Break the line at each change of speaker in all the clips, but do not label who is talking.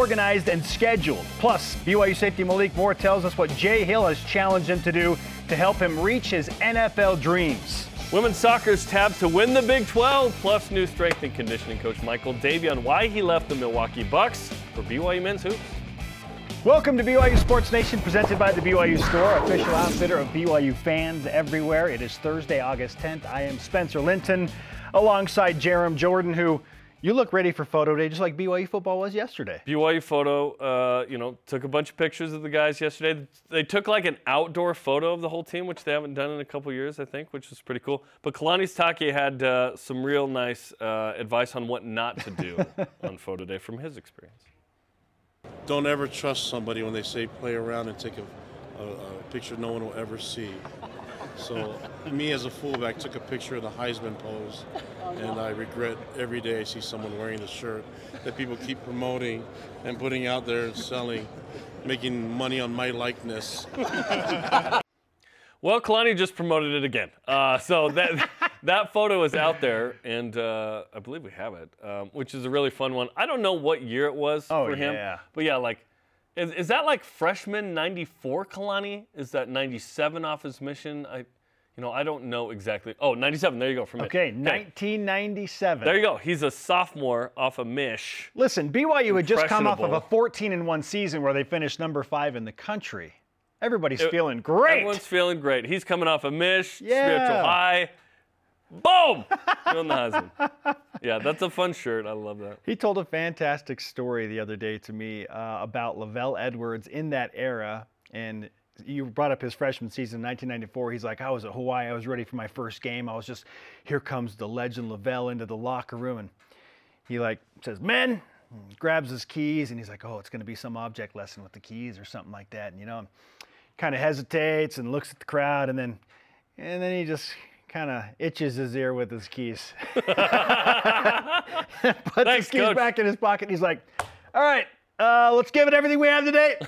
organized and scheduled. Plus, BYU safety Malik Moore tells us what Jay Hill has challenged him to do to help him reach his NFL dreams.
Women's soccer's tapped to win the Big 12, plus new strength and conditioning coach Michael Davey on why he left the Milwaukee Bucks for BYU men's hoops.
Welcome to BYU Sports Nation, presented by the BYU Store, official outfitter of BYU fans everywhere. It is Thursday, August 10th. I am Spencer Linton, alongside Jarom Jordan, who you look ready for photo day, just like BYU football was yesterday.
BYU photo, uh, you know, took a bunch of pictures of the guys yesterday. They took like an outdoor photo of the whole team, which they haven't done in a couple years, I think, which is pretty cool. But Kalani Sitake had uh, some real nice uh, advice on what not to do on photo day from his experience.
Don't ever trust somebody when they say play around and take a, a, a picture no one will ever see. So me as a fullback took a picture of the Heisman pose, and I regret every day I see someone wearing the shirt that people keep promoting and putting out there and selling, making money on my likeness.
Well, Kalani just promoted it again. Uh, so that that photo is out there, and uh, I believe we have it, um, which is a really fun one. I don't know what year it was
Oh,
for him,
yeah.
but yeah, like, is, is that like freshman '94 Kalani? Is that '97 off his mission? I, you know, I don't know exactly. Oh, '97. There you go. From
Okay, 1997.
There you go. He's a sophomore off a Mish.
Listen, BYU had just come off of a 14 and 1 season where they finished number five in the country. Everybody's feeling great.
Everyone's feeling great. He's coming off a Mish,
Yeah.
spiritual high. Boom! Heisman. Yeah, that's a fun shirt. I love that.
He told a fantastic story the other day to me uh, about LaVell Edwards in that era. And you brought up his freshman season, in 1994. He's like, I was at Hawaii. I was ready for my first game. I was just, here comes the legend LaVell into the locker room. And he like says, men, grabs his keys. And he's like, oh, it's going to be some object lesson with the keys or something like that. And, you know, kind of hesitates and looks at the crowd. And then, and then he just kind of itches his ear with his keys. puts
Thanks,
his keys
Coach.
back in his pocket. He's like, all right, uh, let's give it everything we have today.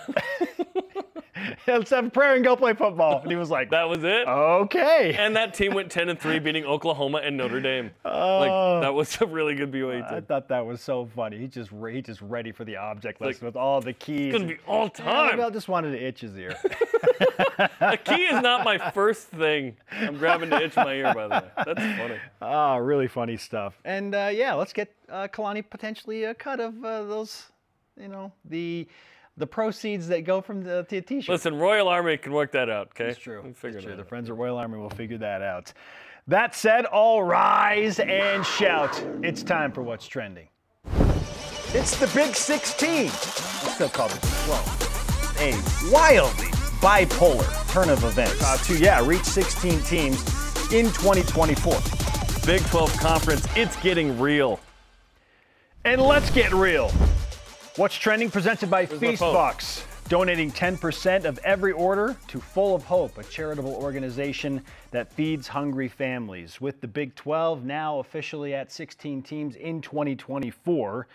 let's have a prayer and go play football. And he was like,
That was it.
okay.
And that team went 10 and 3, beating Oklahoma and Notre Dame.
Oh.
like that was a really good BYU
I thought that was so funny. He just he just ready for the object lesson
like,
with all the keys.
It's gonna be all
Yeah,
time.
LaVell just wanted to itch his ear.
A key is not my first thing. I'm grabbing to itch my ear, by the way. That's funny.
Ah, really funny stuff. And uh, yeah, let's get uh, Kalani potentially a cut of uh, those, you know, the the proceeds that go from the, the t-shirt.
Listen, Royal Army can work that out, okay?
It's true.
We'll figure
It's
it
true. The friends at Royal Army will figure that out. That said, all rise and shout. It's time for what's trending. It's the Big 16. It's still called the 12. A wildly bipolar turn of events uh, to, yeah, reach 16 teams in 2024.
Big 12 conference, it's getting real.
And let's get real. What's trending presented by? Feastbox, donating 10% of every order to Full of Hope, a charitable organization that feeds hungry families. With the Big 12 now officially at 16 teams in 2024,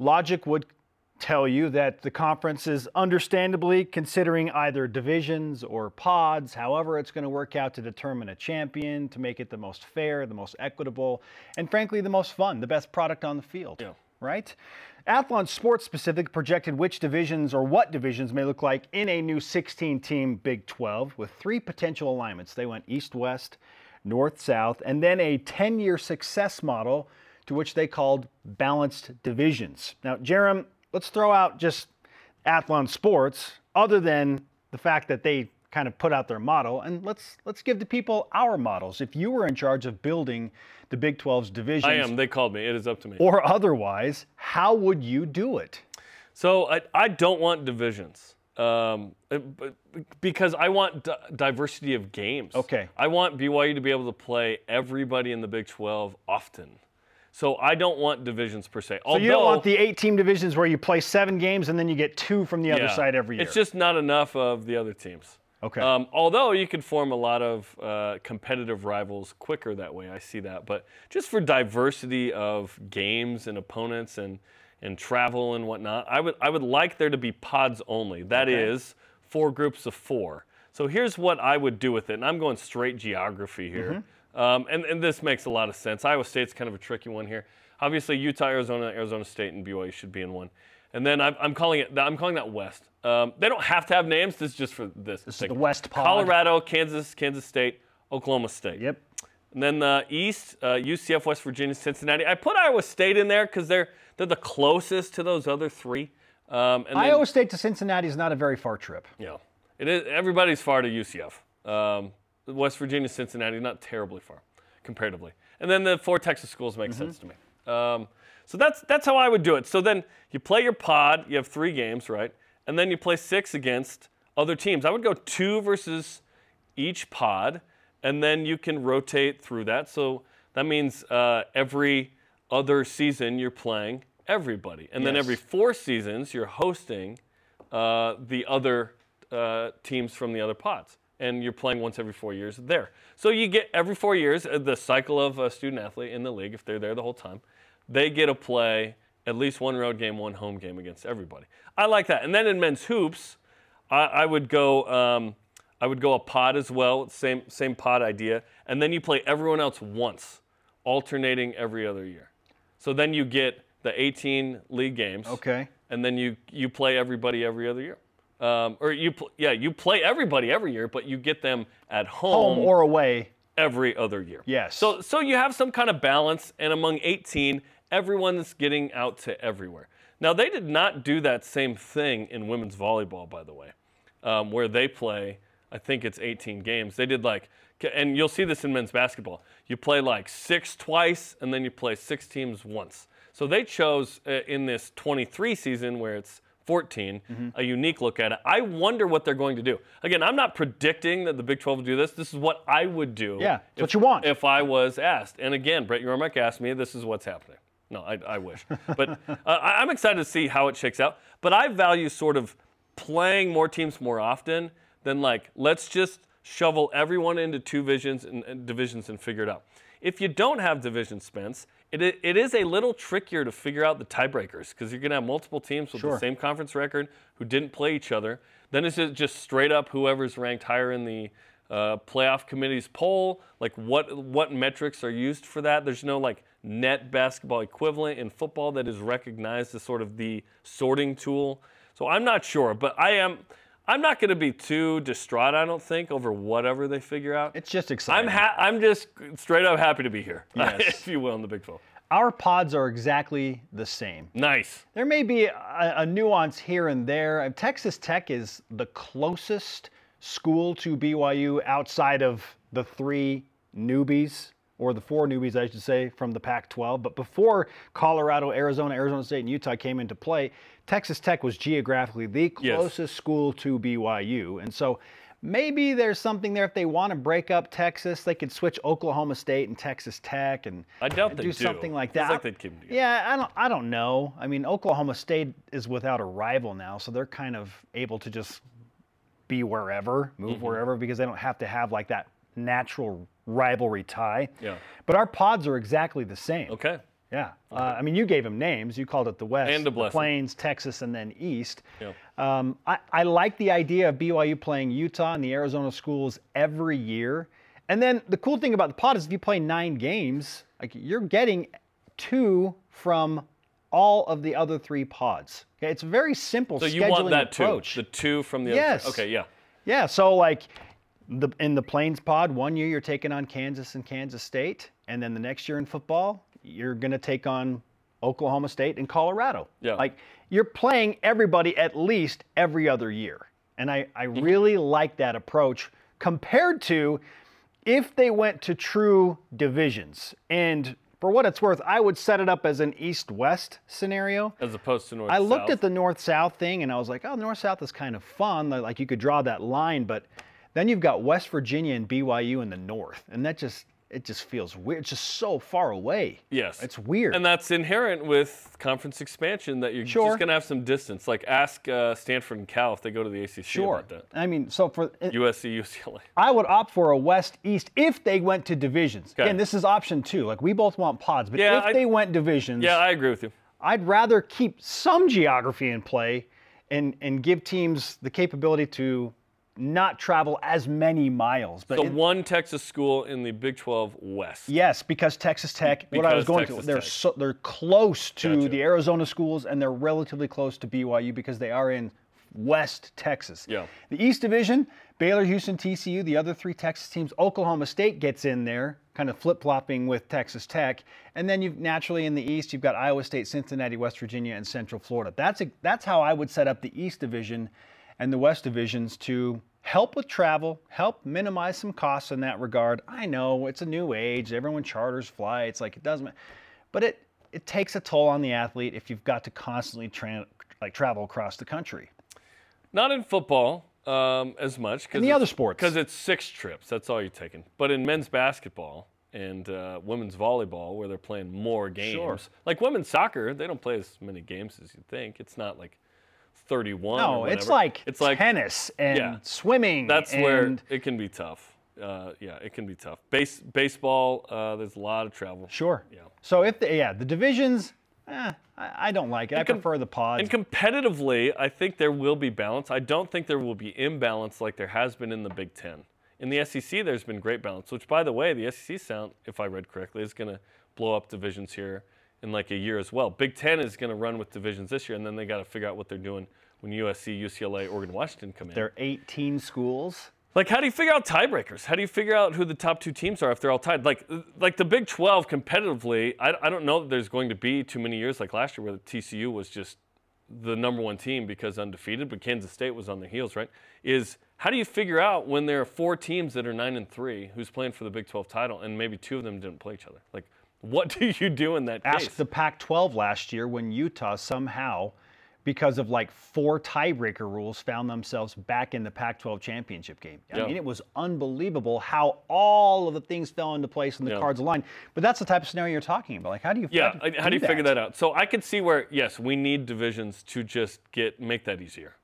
logic would tell you that the conference is understandably considering either divisions or pods, however, it's going to work out to determine a champion, to make it the most fair, the most equitable, and frankly, the most fun, the best product on the field.
Yeah.
Right? Athlon Sports Specific projected which divisions or what divisions may look like in a new 16 team Big 12 with three potential alignments. They went east west, north south, and then a 10 year success model to which they called balanced divisions. Now, Jarom, let's throw out just Athlon Sports, other than the fact that they kind of put out their model, and let's let's give the people our models. If you were in charge of building the Big 12's divisions,
I am. They called me. It is up to me.
or otherwise, how would you do it?
So I, I don't want divisions um, because I want di- diversity of games.
Okay.
I want BYU to be able to play everybody in the Big 12 often. So I don't want divisions per se.
So you don't want the eight team divisions where you play seven games and then you get two from the other side every year.
It's just not enough of the other teams.
Okay.
Um, although you could form a lot of uh, competitive rivals quicker that way, I see that. But just for diversity of games and opponents and and travel and whatnot, I would I would like there to be pods only. That is four groups of four. So here's what I would do with it, and I'm going straight geography here.
Mm-hmm.
Um, and, and this makes a lot of sense. Iowa State's kind of a tricky one here. Obviously, Utah, Arizona, Arizona State, and BYU should be in one. And then I'm, I'm calling it. I'm calling that West. Um, they don't have to have names. This is just for this.
This is the West pod.
Colorado, Kansas, Kansas State, Oklahoma State.
Yep.
And then the East, uh, UCF, West Virginia, Cincinnati. I put Iowa State in there because they're they're the closest to those other three. Um, and then,
Iowa State to Cincinnati is not a very far trip.
yeah, it is. Everybody's far to UCF. Um, West Virginia, Cincinnati, not terribly far comparatively. And then the four Texas schools make sense to me. Um, so that's that's how I would do it. So then you play your pod. You have three games, right? And then you play six against other teams. I would go two versus each pod, and then you can rotate through that. So that means uh, every other season you're playing everybody, and then every four seasons you're hosting uh, the other uh, teams from the other pods, and you're playing once every four years there. So you get every four years uh, the cycle of a student athlete in the league if they're there the whole time, they get a play at least one road game, one home game against everybody. I like that. And then in men's hoops, I, I would go. Um, I would go a pod as well, same same pod idea, and then you play everyone else once, alternating every other year. So then you get the 18 league games
Okay.
and then you you play everybody every other year. Um, or you pl- yeah you play everybody every year, but you get them at
Home or away.
every other year.
Yes.
So so you have some kind of balance, and among 18, everyone's getting out to everywhere. Now they did not do that same thing in women's volleyball, by the way, um, where they play. I think it's 18 games. They did like, and you'll see this in men's basketball. You play like six twice, and then you play six teams once. So they chose uh, in this 23 season where it's 14,
Mm-hmm.
a unique look at it. I wonder what they're going to do. Again, I'm not predicting that the Big 12 will do this. This is what I would do.
Yeah,
if,
what you want.
If I was asked. And again, Brett Yormark asked me, this is what's happening. No, I, I wish. But uh, I- I'm excited to see how it shakes out. But I value sort of playing more teams more often than like, let's just shovel everyone into two divisions and, and divisions and figure it out. If you don't have division Spence, it, it is a little trickier to figure out the tiebreakers because you're going to have multiple teams with
Sure.
the same conference record who didn't play each other. Then it's just- just straight up whoever's ranked higher in the uh, playoff committee's poll. Like what what metrics are used for that? There's no like net basketball equivalent in football that is recognized as sort of the sorting tool. So I'm not sure, but I am. I'm not going to be too distraught. I don't think over whatever they figure out.
It's just
I'm
exciting.
ha- I'm just straight up happy to be here,
Yes.
if you will, in the Big 12.
Our pods are exactly the same.
Nice.
There may be a, a nuance here and there. Uh, Texas Tech is the closest school to BYU outside of the three newbies, or the four newbies, I should say, from the Pac 12. But before Colorado, Arizona, Arizona State, and Utah came into play, Texas Tech was geographically the
Yes.
closest school to BYU. And so maybe there's something there if they want to break up Texas, they could switch Oklahoma State and Texas Tech and
I doubt they
do
do.
something like that.
like they'd keep 'em together.
Yeah, I don't I don't know. I mean, Oklahoma State is without a rival now, so they're kind of able to just be wherever, move
Mm-hmm.
wherever because they don't have to have like that natural rivalry tie.
Yeah.
But our pods are exactly the same.
Okay.
Yeah. Uh, I mean, you gave them names. You called it the West,
And the
the. Plains, Texas, and then East.
Yeah.
Um, I, I like the idea of BYU playing Utah and the Arizona schools every year. And then the cool thing about the pod is if you play nine games, like you're getting two from all of the other three pods. Okay, it's a very simple
So
scheduling
you want that
approach.
too? The two from the
Yes.
other. Okay. Yeah.
Yeah, so like the in the Plains pod, one year you're taking on Kansas and Kansas State, and then the next year in football, you're gonna take on Oklahoma State and Colorado.
Yeah.
Like you're playing everybody at least every other year. And I, I really like that approach compared to if they went to true divisions. And for what it's worth, I would set it up as an east-west scenario.
As opposed to north.
I looked at the north south thing and I was like, oh, north south is kind of fun. Like you could draw that line, but then you've got West Virginia and BYU in the north, and that just it just feels weird. It's just so far away.
Yes.
It's weird.
And that's inherent with conference expansion that you're
Sure.
just going to have some distance. Like ask uh, Stanford and Cal if they go to the ACC
sure.
about that.
I mean, so for
USC, UCLA.
I would opt for a West East if they went to divisions.
Okay.
Again, this is option two. Like we both want pods, but
Yeah,
if
I-
they went divisions,
Yeah, I agree with you.
I'd rather keep some geography in play and and give teams the capability to not travel as many miles. But
So
in-
one Texas school in the Big 12 West.
yes, because Texas Tech, what I was
Because
going
Texas
to, they're so, they're close to
Gotcha.
the Arizona schools and they're relatively close to BYU because they are in West Texas.
Yeah.
The East Division, Baylor, Houston, TCU, the other three Texas teams, Oklahoma State gets in there, kind of flip flopping with Texas Tech, and then you've naturally in the East you've got Iowa State, Cincinnati, West Virginia, and Central Florida. That's a, that's how I would set up the East Division and the West divisions to help with travel, help minimize some costs in that regard. I know it's a new age; everyone charters flights, like it doesn't, but it it takes a toll on the athlete if you've got to constantly tra- like travel across the country.
Not in football um, as much.
In the other sports.
Because it's six trips. That's all you're taking. But in men's basketball and uh, women's volleyball, where they're playing more games,
Sure.
like women's soccer, they don't play as many games as you'd think. It's not like 31.
No, it's like
it's like
tennis and
Yeah.
swimming.
That's
and
where it can be tough. Uh, yeah, it can be tough. Base, baseball, uh, there's a lot of travel.
Sure.
Yeah.
So if the yeah the divisions, eh, I, I don't like it. I
com-
prefer the pods.
And competitively, I think there will be balance. I don't think there will be imbalance like there has been in the Big Ten. In the SEC, there's been great balance, which, by the way, the SEC sound, if I read correctly, is going to blow up divisions here in like a year as well. Big Ten is going to run with divisions this year, and then they got to figure out what they're doing when USC, UCLA, Oregon, Washington come in.
there are 18 schools.
Like, how do you figure out tiebreakers? How do you figure out who the top two teams are if they're all tied? Like, like the Big 12 competitively, I, I don't know that there's going to be too many years like last year where the TCU was just the number one team because undefeated, but Kansas State was on their heels, right? Is how do you figure out when there are four teams that are nine and three who's playing for the Big 12 title and maybe two of them didn't play each other? Like, what do you do in that
Ask
case?
the Pac-12 last year when Utah somehow, because of like four tiebreaker rules, found themselves back in the Pac-12 championship game. I
Yeah.
mean, it was unbelievable how all of the things fell into place and the
Yeah.
cards aligned. But that's the type of scenario you're talking about. Like, how do you?
Yeah,
how do,
I- how do you figure that out? So I could see where yes, we need divisions to just get make that easier,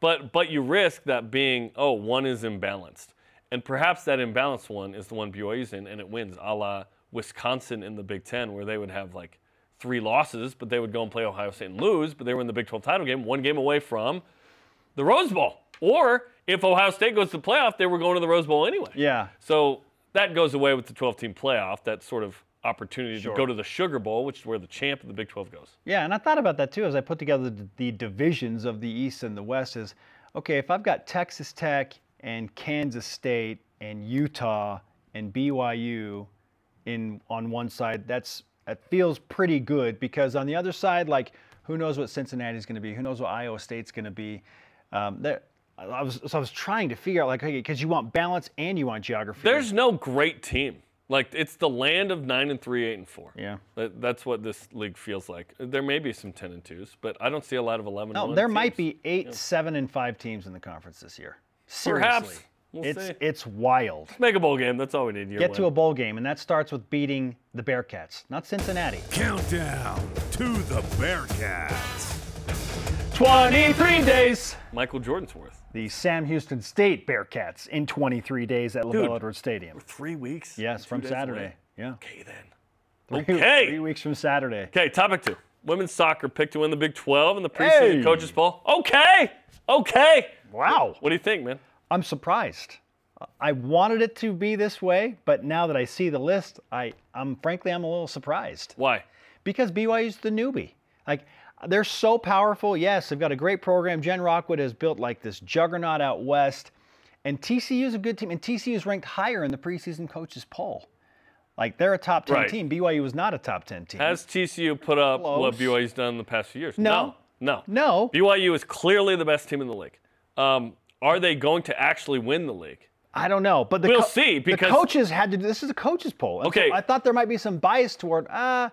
but but you risk that being oh one is imbalanced, and perhaps that imbalanced one is the one BYU's in and it wins, a la Wisconsin in the Big Ten where they would have like three losses, but they would go and play Ohio State and lose, but they were in the Big 12 title game, one game away from the Rose Bowl. Or if Ohio State goes to the playoff, they were going to the Rose Bowl anyway.
Yeah.
So that goes away with the 12 team playoff, that sort of opportunity
Sure.
to go to the Sugar Bowl, which is where the champ of the Big 12 goes.
Yeah, and I thought about that too as I put together the, the divisions of the East and the West. Is okay if I've got Texas Tech and Kansas State and Utah and BYU in on one side, that's that feels pretty good because on the other side, like who knows what Cincinnati's going to be? Who knows what Iowa State's going to be? Um, there, I was so I was trying to figure out like okay because you want balance and you want geography.
There's no great team. Like it's the land of nine and three, eight and four.
Yeah.
That, that's what this league feels like. There may be some ten and twos, but I don't see a lot of eleven.
No, there might be eight, seven, and five teams in the conference this year. Seriously.
Perhaps. We'll
it's
see.
it's wild.
Make a bowl game. That's all we need. Year
Get to a bowl game, and that starts with beating the Bearcats, not Cincinnati.
Countdown to the Bearcats.
23 days.
Michael Jordan's worth.
The Sam Houston State Bearcats in 23 days at LaVell Edwards Stadium.
Three weeks.
Yes, from Saturday.
away.
Yeah.
Okay then.
Three,
Okay.
Three weeks from Saturday.
Okay, topic two. Women's soccer picked to win the Big 12 in the preseason
Hey.
coaches poll. Okay. Okay.
Wow.
What do you think, man?
I'm surprised. I wanted it to be this way, but now that I see the list, I, I'm frankly I'm a little surprised.
Why?
because BYU's the newbie. Like they're so powerful. Yes, they've got a great program. Jen Rockwood has built like this juggernaut out west, and TCU is a good team. And TCU is ranked higher in the preseason coaches poll. Like they're a top ten
Right.
team. BYU was not a top ten team.
Has TCU put up what
Close.
BYU's done in the past few years?
No.
No.
no,
BYU is clearly the best team in the league. Um, are they going to actually win the league?
I don't know. But the
We'll see, because-
the coaches had to. do This is a coaches poll. And so
Okay.
I thought there might be some bias toward. Ah,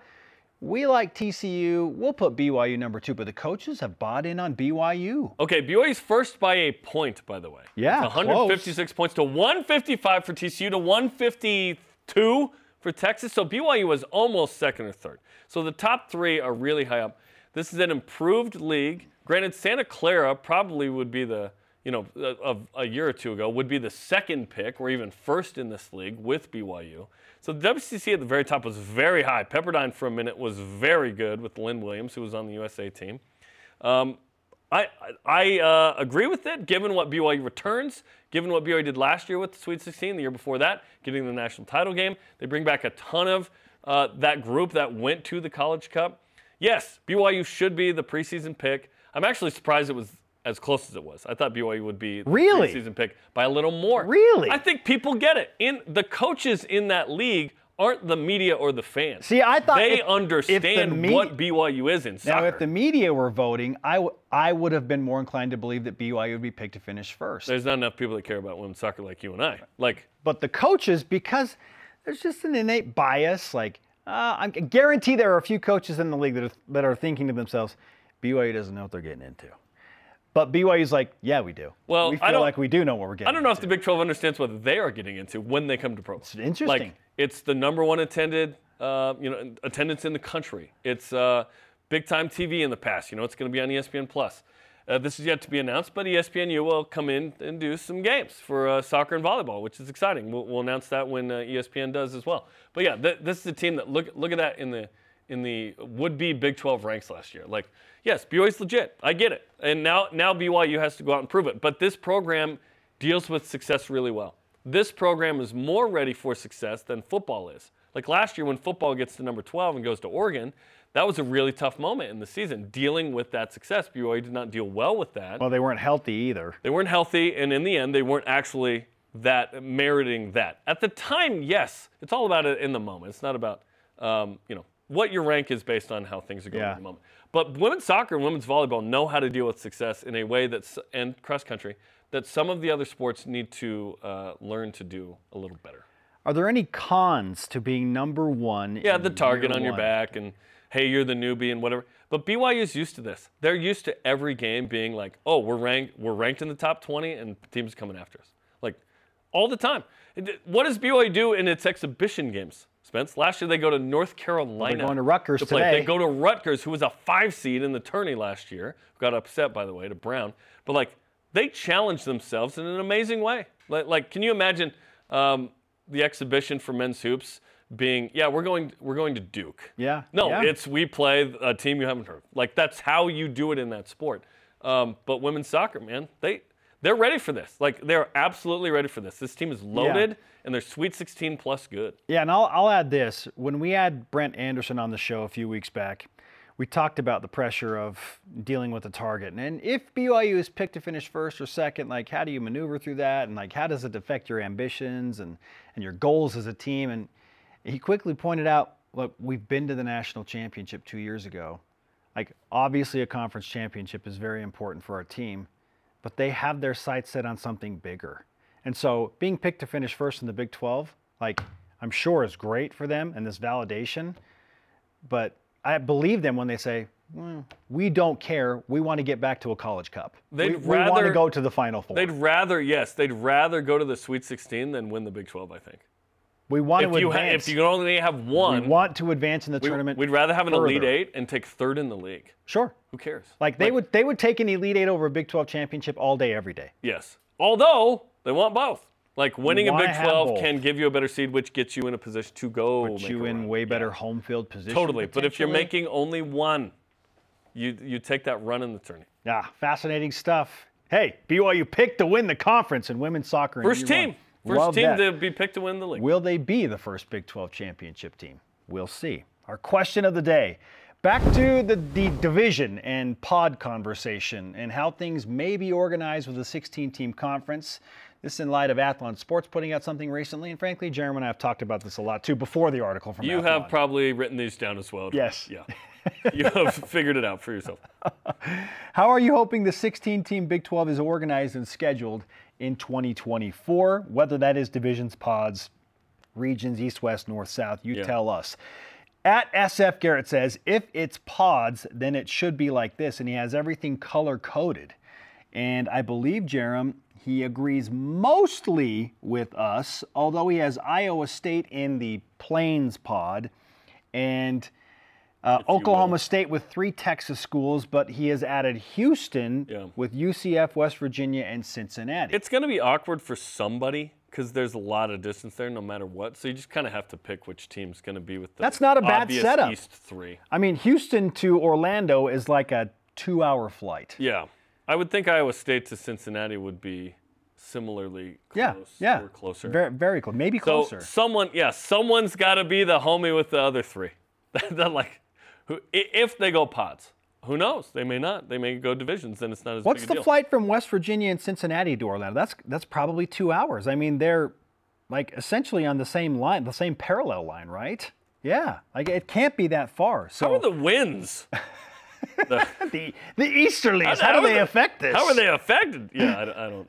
we like TCU. We'll put BYU number two. But the coaches have bought in on BYU.
Okay, BYU's first by a point, by the way.
Yeah,
It's 156 points to 155 for TCU to 152 for Texas. So BYU was almost second or third. So the top three are really high up. This is an improved league. Granted, Santa Clara probably would be the, you know, of a year or two ago, would be the second pick or even first in this league with BYU. So the WCC at the very top was very high. Pepperdine for a minute was very good with Lynn Williams, who was on the USA team. Um, I I uh, agree with it, given what BYU returns, given what BYU did last year with the Sweet 16, the year before that, getting the national title game. They bring back a ton of uh, that group that went to the College Cup. Yes, BYU should be the preseason pick. I'm actually surprised it was as close as it was. I thought BYU would be the
Really?
preseason pick by a little more.
Really?
I think people get it. In the coaches in that league aren't the media or the fans.
See, I thought
they
if- if the
understand
me-
what BYU is in soccer.
Now, if the media were voting, I, w- I would have been more inclined to believe that BYU would be picked to finish first.
There's not enough people that care about women's soccer like you and I. Like,
but the coaches, because there's just an innate bias, like uh, I guarantee there are a few coaches in the league that are, that are thinking to themselves, BYU doesn't know what they're getting into. But BYU's like, yeah, we do.
Well,
we
I
feel
don't-
like we do know what we're getting.
I don't know if the Big 12 understands what they are getting into when they come to pro. It's
interesting.
Like, it's the number one attended, uh, you know, attendance in the country. It's uh, big time TV in the past. You know, it's going to be on ESPN Plus. Uh, this is yet to be announced, but E ESPNU will come in and do some games for uh, soccer and volleyball, which is exciting. We'll, we'll announce that when uh, ESPN does as well. But yeah, th- this is a team that look look at that in the in the would-be Big 12 ranks last year. Like, yes, BYU's legit. I get it. And now now BYU has to go out and prove it. But this program deals with success really well. This program is more ready for success than football is. Like last year when football gets to number 12 and goes to Oregon, that was a really tough moment in the season dealing with that success. BYU did not deal well with that.
Well, they weren't healthy either.
They weren't healthy, and in the end, they weren't actually that meriting that. At the time, yes, it's all about it in the moment. It's not about um, you know what your rank is based on how things are going
Yeah.
at the moment. But women's soccer and women's volleyball know how to deal with success in a way that's and cross country that some of the other sports need to uh, learn to do a little better.
Are there any cons to being number one?
Yeah,
in
the target on your back and hey, you're the newbie and whatever. But BYU's used to this. They're used to every game being like, oh, we're ranked, we're ranked in the top 20, and teams coming after us, like all the time. What does BYU do in its exhibition games? Spence. Last year they go to North Carolina.
going to Rutgers
play.
today.
They go to Rutgers, who was a five seed in the tourney last year. Got upset, by the way, to Brown. But like they challenged themselves in an amazing way. Like, like can you imagine um, the exhibition for men's hoops being, yeah, we're going, we're going to Duke.
Yeah,
No,
yeah.
it's we play a team you haven't heard. Like that's how you do it in that sport. Um, but women's soccer, man, they they're ready for this. Like they're absolutely ready for this. This team is loaded and they're Sweet 16 plus good.
Yeah, and I'll, I'll add this. When we had Brent Anderson on the show a few weeks back, we talked about the pressure of dealing with the target. And if BYU is picked to finish first or second, like how do you maneuver through that? And like how does it affect your ambitions and, and your goals as a team? And he quickly pointed out, look, we've been to the national championship two years ago. Like obviously a conference championship is very important for our team, but they have their sights set on something bigger. And so being picked to finish first in the Big 12, like I'm sure is great for them and this validation. But I believe them when they say, well, we don't care. We want to get back to a college cup.
They'd
we, we want to
rather-
go to the Final Four.
They'd rather, yes, they'd rather go to the Sweet 16 than win the Big 12. I think.
We want
If
to
you ha-
advance.
if you can only have
we
one,
want to advance in the
we,
tournament.
would rather have an Elite. Eight and take third in the league.
Sure.
Who cares?
Like they would they would take an Elite Eight over a Big 12 championship all day, every day.
Yes. Although they want both. Like winning a Big 12
both.
can give you a better seed, which gets you in a position to go.
Put you in
run.
way
Yeah.
better home field position.
Totally. But if you're making only one, you you take that run in the tourney.
Yeah, fascinating stuff. Hey, BYU picked to win the conference in women's soccer. in
First team.
one.
First
Love
team
that.
to be picked to win the league.
Will they be the first Big 12 championship team? We'll see. Our question of the day. Back to the, the division and pod conversation and how things may be organized with a 16 team conference. This in light of Athlon Sports putting out something recently. And frankly, Jeremy and I have talked about this a lot too before the article from
you
Athlon.
have probably written these down as well.
Yes.
Yeah. you have figured it out for yourself.
How are you hoping the 16 team Big 12 is organized and scheduled in 2024? Whether that is divisions, pods, regions, east, west, north, south, you
Yeah.
tell us. At SF Garrett says, if it's pods, then it should be like this. And he has everything color coded. And I believe, Jarom, he agrees mostly with us, although he has Iowa State in the Plains pod and uh, Oklahoma. State with three Texas schools, but he has added Houston
Yeah.
with UCF, West Virginia, and Cincinnati.
It's going to be awkward for somebody because there's a lot of distance there no matter what. So you just kind of have to pick which team's going to be with the
That's not a bad setup.
East three.
I mean, Houston to Orlando is like a two hour flight.
Yeah. I would think Iowa State to Cincinnati would be similarly
Yeah,
close
yeah.
or closer.
Very, very close. Maybe
so
closer.
someone, yeah, someone's got to be the homie with the other three. that like, who if they go pots, who knows? They may not. They may go divisions. Then it's not as
What's
big
the
deal.
flight from West Virginia and Cincinnati to Orlando? That's that's probably two hours. I mean, they're like essentially on the same line, the same parallel line, right? Yeah, like it can't be that far. So
How are the winds? The-
the the easterlies? How,
how
do
are
they
the-
affect this?
How are they affected? Yeah, I, don't- I don't.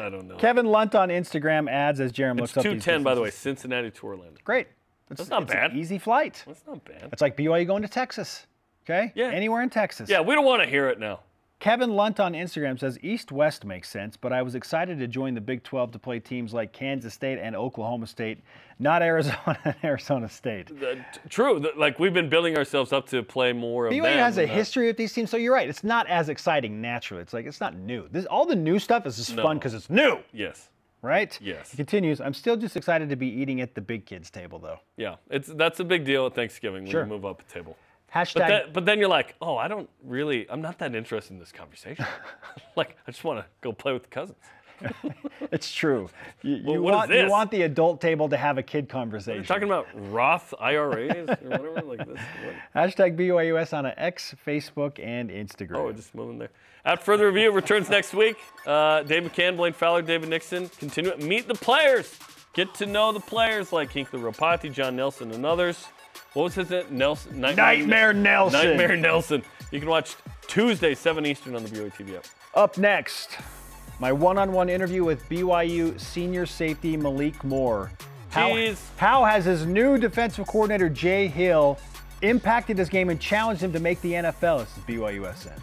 I don't know.
Kevin Lunt on Instagram adds as Jeremy
it's
looks up
two
these
ten, by the way. Cincinnati to Orlando.
Great. It's,
That's not
it's
bad.
Easy flight.
That's not bad.
It's like BYU going to Texas. Okay.
Yeah.
Anywhere in Texas.
Yeah, we don't want to hear it now.
Kevin Lunt on Instagram says East West makes sense, but I was excited to join the Big 12 to play teams like Kansas State and Oklahoma State, not Arizona and Arizona State.
The- true. the- like we've been building ourselves up to play more of
BYU
them
has a history with these teams, so you're right. It's not as exciting naturally. It's like it's not new. This all the new stuff is just
No.
fun because it's new,
Yes.
Right?
Yes.
He continues. I'm still just excited to be eating at the big kids table though.
Yeah. It's that's a big deal at Thanksgiving when
Sure.
you move up a table.
Hashtag.
But, that, but then you're like, oh, I don't really, I'm not that interested in this conversation. like, I just want to go play with the cousins.
it's true. You,
Well,
you
what is
want you want the adult table to have a kid conversation.
You're talking about Roth IRAs or whatever, like this. What?
Hashtag BYUS on X, Facebook, and Instagram.
Oh, just moving there. At further review returns next week. Uh, Dave McCann, Blaine Fowler, David Nixon. Continue it. Meet the players. Get to know the players like Hinckley Ropati, John Nelson, and others. What was his name? Nelson.
Nightmare Nelson.
Nightmare Nelson. You can watch Tuesday, 7 Eastern on the BYU TV app.
Up next, my one-on-one interview with BYU senior safety Malik Moore. How, how has his new defensive coordinator Jay Hill impacted this game and challenged him to make the NFL? This is BYUSN.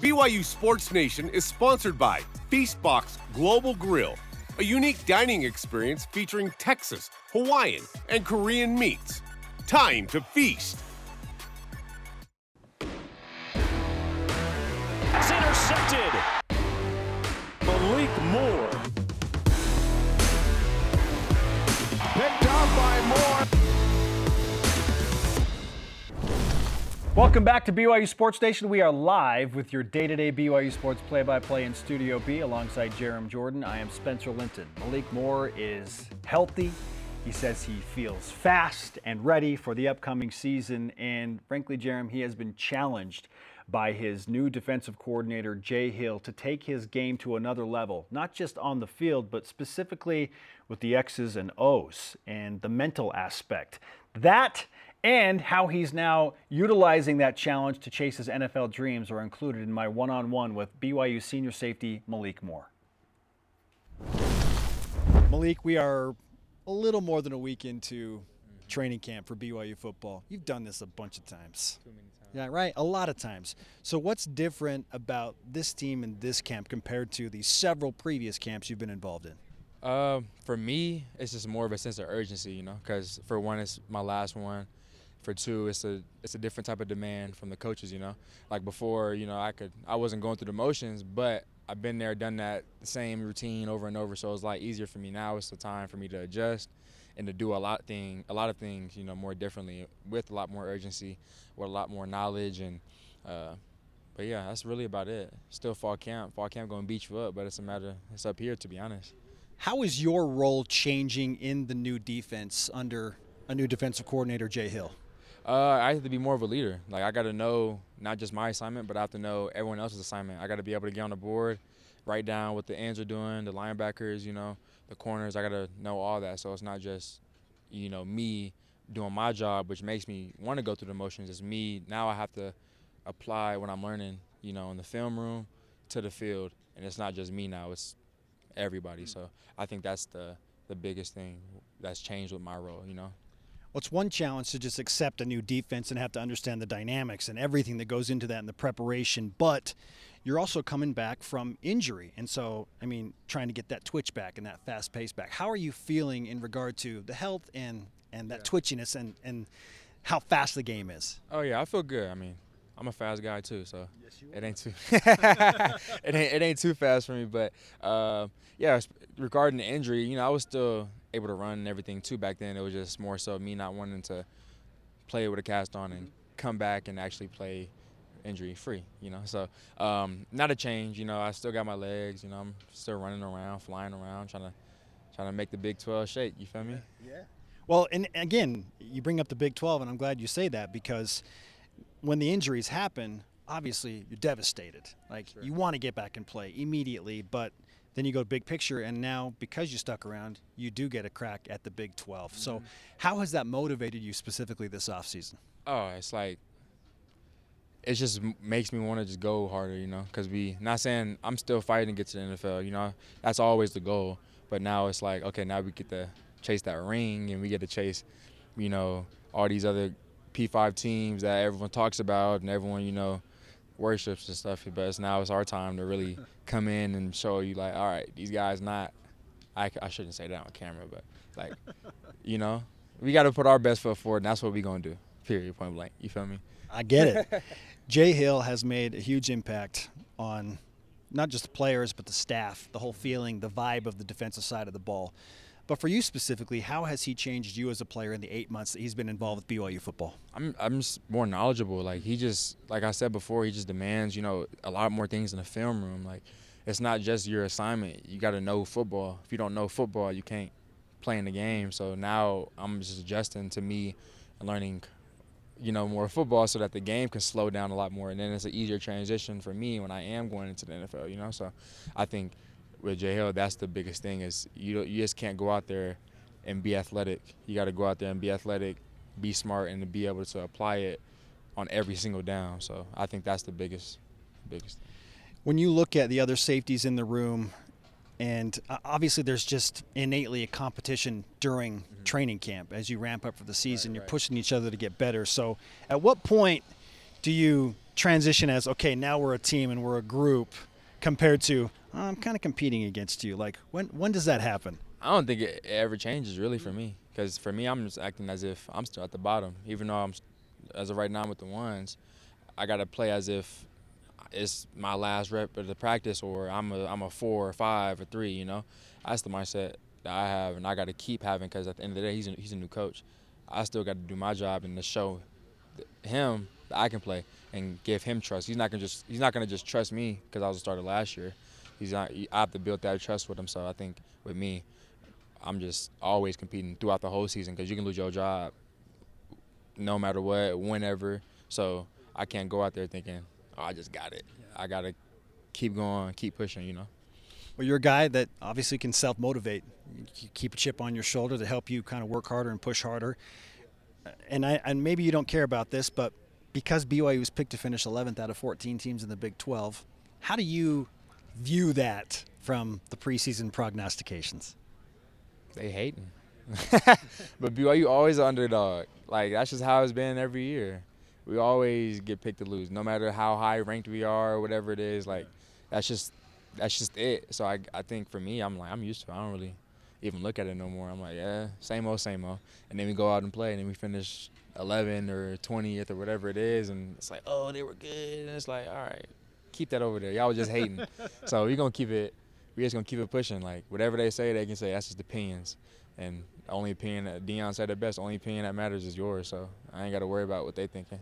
BYU Sports Nation is sponsored by Feastbox Global Grill, a unique dining experience featuring Texas, Hawaiian, and Korean meats. Time to feast.
Welcome back to BYU Sports Nation. We are live with your day-to-day BYU Sports play-by-play in Studio B alongside Jarom Jordan. I am Spencer Linton. Malik Moore is healthy. He says he feels fast and ready for the upcoming season. And frankly, Jarom, he has been challenged by his new defensive coordinator, Jay Hill, to take his game to another level, not just on the field, but specifically with the X's and O's and the mental aspect. That and how he's now utilizing that challenge to chase his NFL dreams are included in my one on one with BYU senior safety Malik Moore.
Malik, we are a little more than a week into training camp for BYU football. You've done this a bunch of times. Too many times. Yeah, right. A lot of times. So, what's different about this team and this camp compared to the several previous camps you've been involved in?
Uh, for me, it's just more of a sense of urgency, you know, because for one, it's my last one. For two, it's a it's a different type of demand from the coaches, you know. Like before, you know, I could I wasn't going through the motions, but I've been there, done that same routine over and over, so it's like easier for me now. It's the time for me to adjust and to do a lot thing a lot of things, you know, more differently with a lot more urgency, with a lot more knowledge and. Uh, but yeah, that's really about it. Still fall camp. Fall camp going to beat you up, but it's a matter. It's up here, to be honest.
How is your role changing in the new defense under a new defensive coordinator, Jay Hill?
Uh, I have to be more of a leader. Like I got to know not just my assignment, but I have to know everyone else's assignment. I got to be able to get on the board, write down what the ends are doing, the linebackers, you know, the corners. I got to know all that. So it's not just, you know, me doing my job, which makes me want to go through the motions. It's me now. I have to apply what I'm learning, you know, in the film room to the field, and it's not just me now. It's everybody. So I think that's the the biggest thing that's changed with my role. You know.
Well, it's one challenge to just accept a new defense and have to understand the dynamics and everything that goes into that and the preparation, but you're also coming back from injury. And so, I mean, trying to get that twitch back and that fast pace back. How are you feeling in regard to the health and, and that twitchiness and, and how fast the game is?
Oh yeah, I feel good. I mean, I'm a fast guy too, so it ain't too it ain't it ain't too fast for me. But uh, yeah, regarding the injury, you know, I was still able to run and everything too back then. It was just more so me not wanting to play with a cast on and come back and actually play injury free. You know, so um, not a change. You know, I still got my legs. You know, I'm still running around, flying around, trying to trying to make the Big 12 shake. You feel me?
Yeah. Well, and again, you bring up the Big 12, and I'm glad you say that because when the injuries happen, obviously you're devastated. Like you want to get back and play immediately, but then you go big picture, and now because you stuck around, you do get a crack at the Big 12. So, mm-hmm. how has that motivated you specifically this offseason?
Oh, it's like it just makes me want to just go harder, you know. Because we not saying I'm still fighting to get to the NFL, you know. That's always the goal. But now it's like, okay, now we get to chase that ring, and we get to chase, you know, all these other P5 teams that everyone talks about and everyone, you know, worships and stuff. But it's now it's our time to really come in and show you, like, all right, these guys not—I shouldn't say that on camera, but like, you know, we got to put our best foot forward, and that's what we gonna do. Period. Point blank. You feel me?
I get it. Jay Hill has made a huge impact on not just the players, but the staff, the whole feeling, the vibe of the defensive side of the ball. But for you specifically, how has he changed you as a player in the eight months that he's been involved with BYU football?
I'm I'm just more knowledgeable. Like he just like I said before, he just demands you know a lot more things in the film room. Like it's not just your assignment. You got to know football. If you don't know football, you can't play in the game. So now I'm just adjusting to me and learning, you know, more football so that the game can slow down a lot more. And then it's an easier transition for me when I am going into the NFL. You know, so I think with Jay Hill, that's the biggest thing is you you just can't go out there and be athletic. You got to go out there and be athletic, be smart, and to be able to apply it on every single down. So I think that's the biggest, biggest. Thing.
When you look at the other safeties in the room, and uh, obviously there's just innately a competition during training camp as you ramp up for the season. You're pushing each other to get better. So at what point do you transition as okay, now we're a team and we're a group, compared to "Oh, I'm kind of competing against you? Like when when does that happen?
I don't think it ever changes really for me. Because for me, I'm just acting as if I'm still at the bottom. Even though I'm, as of right now, I'm with the ones, I got to play as if it's my last rep of the practice, or I'm a I'm a four or five or three. You know, that's the mindset that I have, and I got to keep having. Because at the end of the day, he's a, he's a new coach. I still got to do my job and to show him that I can play and give him trust. He's not gonna just he's not gonna just trust me because I was a starter last year. He's not. I have to build that trust with him. So I think with me, I'm just always competing throughout the whole season because you can lose your job no matter what, whenever. So I can't go out there thinking, oh, I just got it. I got to keep going, keep pushing, you know.
Well, you're a guy that obviously can self motivate. You keep a chip on your shoulder to help you kind of work harder and push harder. And I and maybe you don't care about this, but because BYU was picked to finish 11th out of 14 teams in the Big 12, how do you view that from the preseason prognostications?
They hating. but BYU always underdog. Like that's just how it's been every year. We always get picked to lose, no matter how high ranked we are or whatever it is. Like that's just that's just it. So I I think for me, I'm like I'm used to. it. I don't really even look at it no more. I'm like yeah, same old, same old. And then we go out and play, and then we finish 11 or 20th or whatever it is, and it's like oh they were good, and it's like all right, keep that over there. Y'all was just hating. so we gonna keep it. We just gonna keep it pushing. Like whatever they say, they can say. That's just opinions. And the only opinion that Dion said it best. The only opinion that matters is yours. So I ain't got to worry about what they thinking.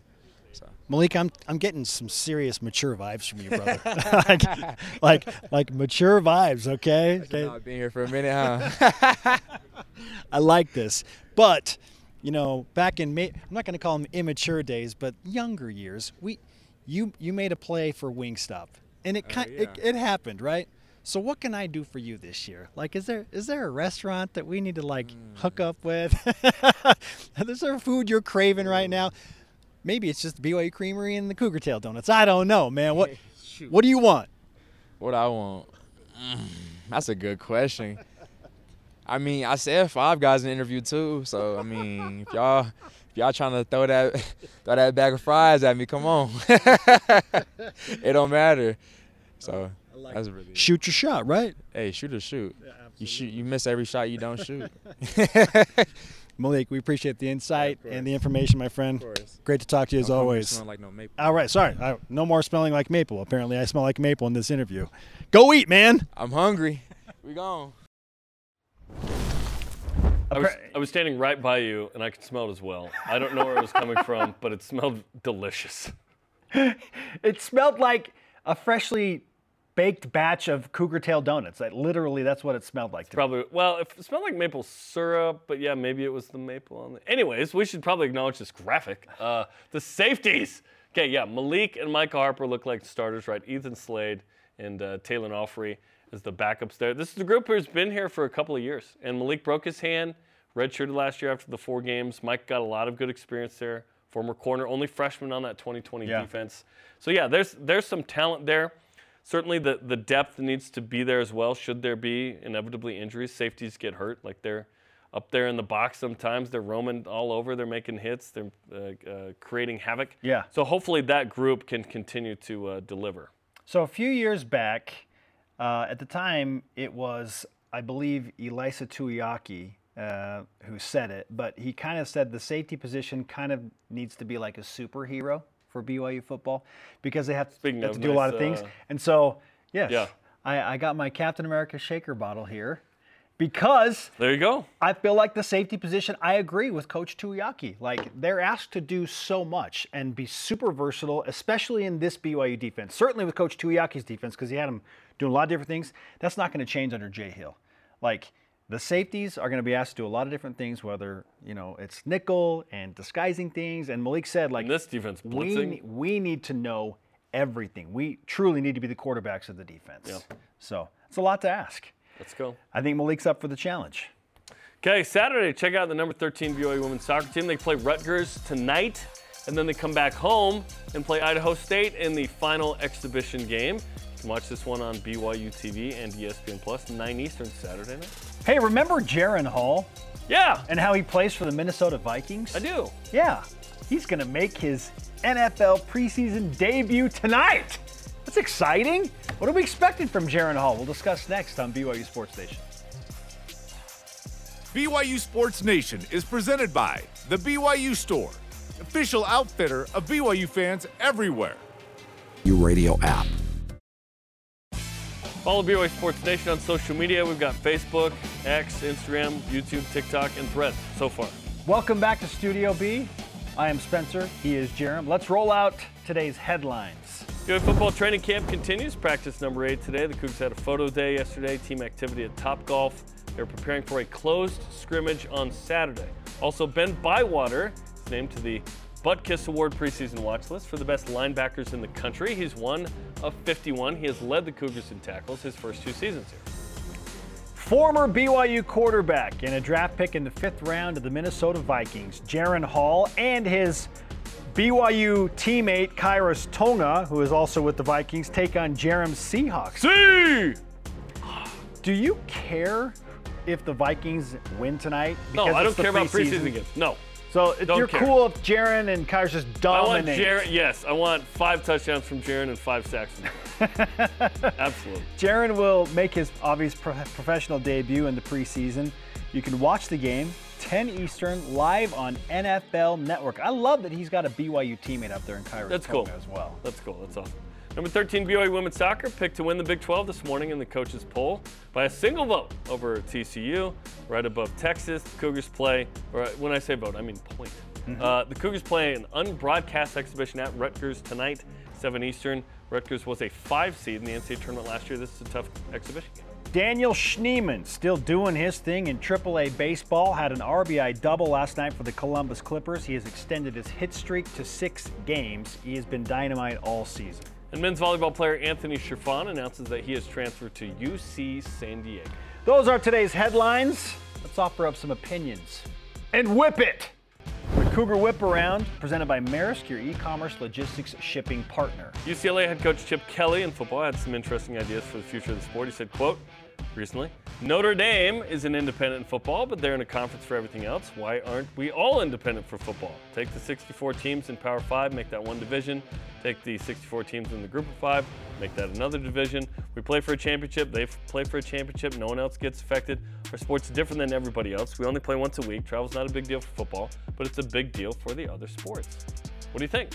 So
Malik, I'm I'm getting some serious mature vibes from you, brother. like, like like mature vibes, okay? okay?
I've been here for a minute, huh?
I like this. But, you know, back in May, I'm not going to call them immature days, but younger years, we you you made a play for Wingstop. And it oh, kind it, it happened, right? So what can I do for you this year? Like is there is there a restaurant that we need to like hook hmm. up with? is there food you're craving right now? Maybe it's just the BYU Creamery and the Cougar Tail Donuts. I don't know, man. What what do you want?
what I want? Mm, that's a good question. I mean, I said five guys in the interview too. So I mean, if y'all if y'all trying to throw that throw that bag of fries at me, come on. it don't matter. So that's really
Shoot your shot, right?
hey, shoot or shoot. you shoot, you miss every shot you don't shoot.
Malik, we appreciate the insight and the information, my friend.
course.
Great to talk to you as
Don't
always.
smelling like no maple.
All right, sorry. I, no more smelling like maple. Apparently, I smell like maple in this interview. Go eat, man.
I'm hungry. We gone.
I was, I was standing right by you, and I could smell it as well. I don't know where it was coming from, but it smelled delicious.
it smelled like a freshly baked batch of Cougar Tail donuts. Like, literally, that's what it smelled like. to me.
Probably. Well, it smelled like maple syrup, but yeah, maybe it was the maple on the. Anyways, we should probably acknowledge this graphic. Uh, the safeties. Okay, yeah, Malik and Micah Harper look like starters, right? Ethan Slade and uh, Talan Alfrey as the backups there. This is a group who's been here for a couple of years, and Malik broke his hand, redshirted last year after the four games. Mike got a lot of good experience there. Former corner, only freshman on that 2020
Yeah.
defense. So yeah, there's there's some talent there. Certainly the the depth needs to be there as well. Should there be inevitably injuries, safeties get hurt. Like they're up there in the box sometimes. They're roaming all over. They're making hits. They're uh, uh, creating havoc.
Yeah.
So hopefully that group can continue to uh, deliver.
So a few years back, uh, at the time, it was, I believe, Ilaisa Tuiaki uh, who said it, but he kind of said the safety position kind of needs to be like a superhero for BYU football because they have,
Speaking
have to do a lot of things.
uh,
and so, yes,
Yeah.
I, I got my Captain America shaker bottle here because
There you go.
I feel like the safety position, I agree with Coach Tuiaki. Like they're asked to do so much and be super versatile, especially in this BYU defense. Certainly with Coach Tuiaki's defense, because he had him doing a lot of different things. That's not going to change under Jay Hill. Like the safeties are going to be asked to do a lot of different things, whether you know it's nickel and disguising things. And Malik said, like
this defense
we
blitzing.
ne- we need to know everything. We truly need to be the quarterbacks of the defense.
Yeah.
So it's a lot to ask.
Let's go.
I think Malik's up for the challenge.
Okay, Saturday, check out the number 13 BYU women's soccer team. They play Rutgers tonight, and then they come back home and play Idaho State in the final exhibition game. You can watch this one on BYU TV and ESPN Plus, 9 Eastern Saturday night.
Hey, remember Jaren Hall
Yeah,
and how he plays for the Minnesota Vikings?
I do.
Yeah, he's going to make his NFL preseason debut tonight. That's exciting. What are we expecting from Jaren Hall? We'll discuss next on BYU Sports Nation.
BYU Sports Nation is presented by The BYU Store, official outfitter of BYU fans everywhere.
Your Radio app.
Follow BYU Sports Nation on social media. We've got Facebook, X, Instagram, YouTube, TikTok, and Thread so far.
Welcome back to Studio B. I am Spencer. He is Jarom. Let's roll out today's headlines.
BYU football training camp continues. Practice number eight today. The Cougs had a photo day yesterday. Team activity at Top Golf. They're preparing for a closed scrimmage on Saturday. Also, Ben Bywater is named to the Butkus Award preseason watch list for the best linebackers in the country. He's one of 51. He has led the Cougars in tackles his first two seasons here.
Former BYU quarterback and a draft pick in the fifth round of the Minnesota Vikings, Jaren Hall, and his BYU teammate Khyiris Tonga, who is also with the Vikings, take on Jarom's Seahawks.
See!
Do you care if the Vikings win tonight?
No, I don't care about preseason games. No.
So
Don't
you're
care.
cool if Jaren and Khyiris just dominate.
I want. Jaren, yes, I want five touchdowns from Jaren and five sacks. Absolutely.
Jaren will make his obvious pro- professional debut in the preseason. You can watch the game 10 Eastern live on NFL Network. I love that he's got a BYU teammate up there in Khyiris
That's cool.
as well.
That's cool. That's awesome. Number 13 BYU women's soccer picked to win the Big 12 this morning in the coaches poll by a single vote over TCU, right above Texas. The Cougars play, or when I say vote, I mean point. Uh, the Cougars play an unbroadcast exhibition at Rutgers tonight, 7 Eastern. Rutgers was a five seed in the NCAA tournament last year. This is a tough exhibition game.
Daniel Schneemann still doing his thing in AAA baseball. Had an RBI double last night for the Columbus Clippers. He has extended his hit streak to six games. He has been dynamite all season.
And men's volleyball player Anthony Chiffon announces that he has transferred to UC San Diego.
Those are today's headlines. Let's offer up some opinions. And whip it! The Cougar Whip Around, presented by Maersk, your e-commerce logistics shipping partner.
UCLA head coach Chip Kelly in football had some interesting ideas for the future of the sport. He said, quote, recently, Notre Dame is an independent in football, but they're in a conference for everything else. Why aren't we all independent for football? Take the 64 teams in Power 5, make that one division. Take the 64 teams in the Group of 5, make that another division. We play for a championship, they play for a championship, no one else gets affected. Our sport's different than everybody else. We only play once a week. Travel's not a big deal for football, but it's a big deal for the other sports. What do you think?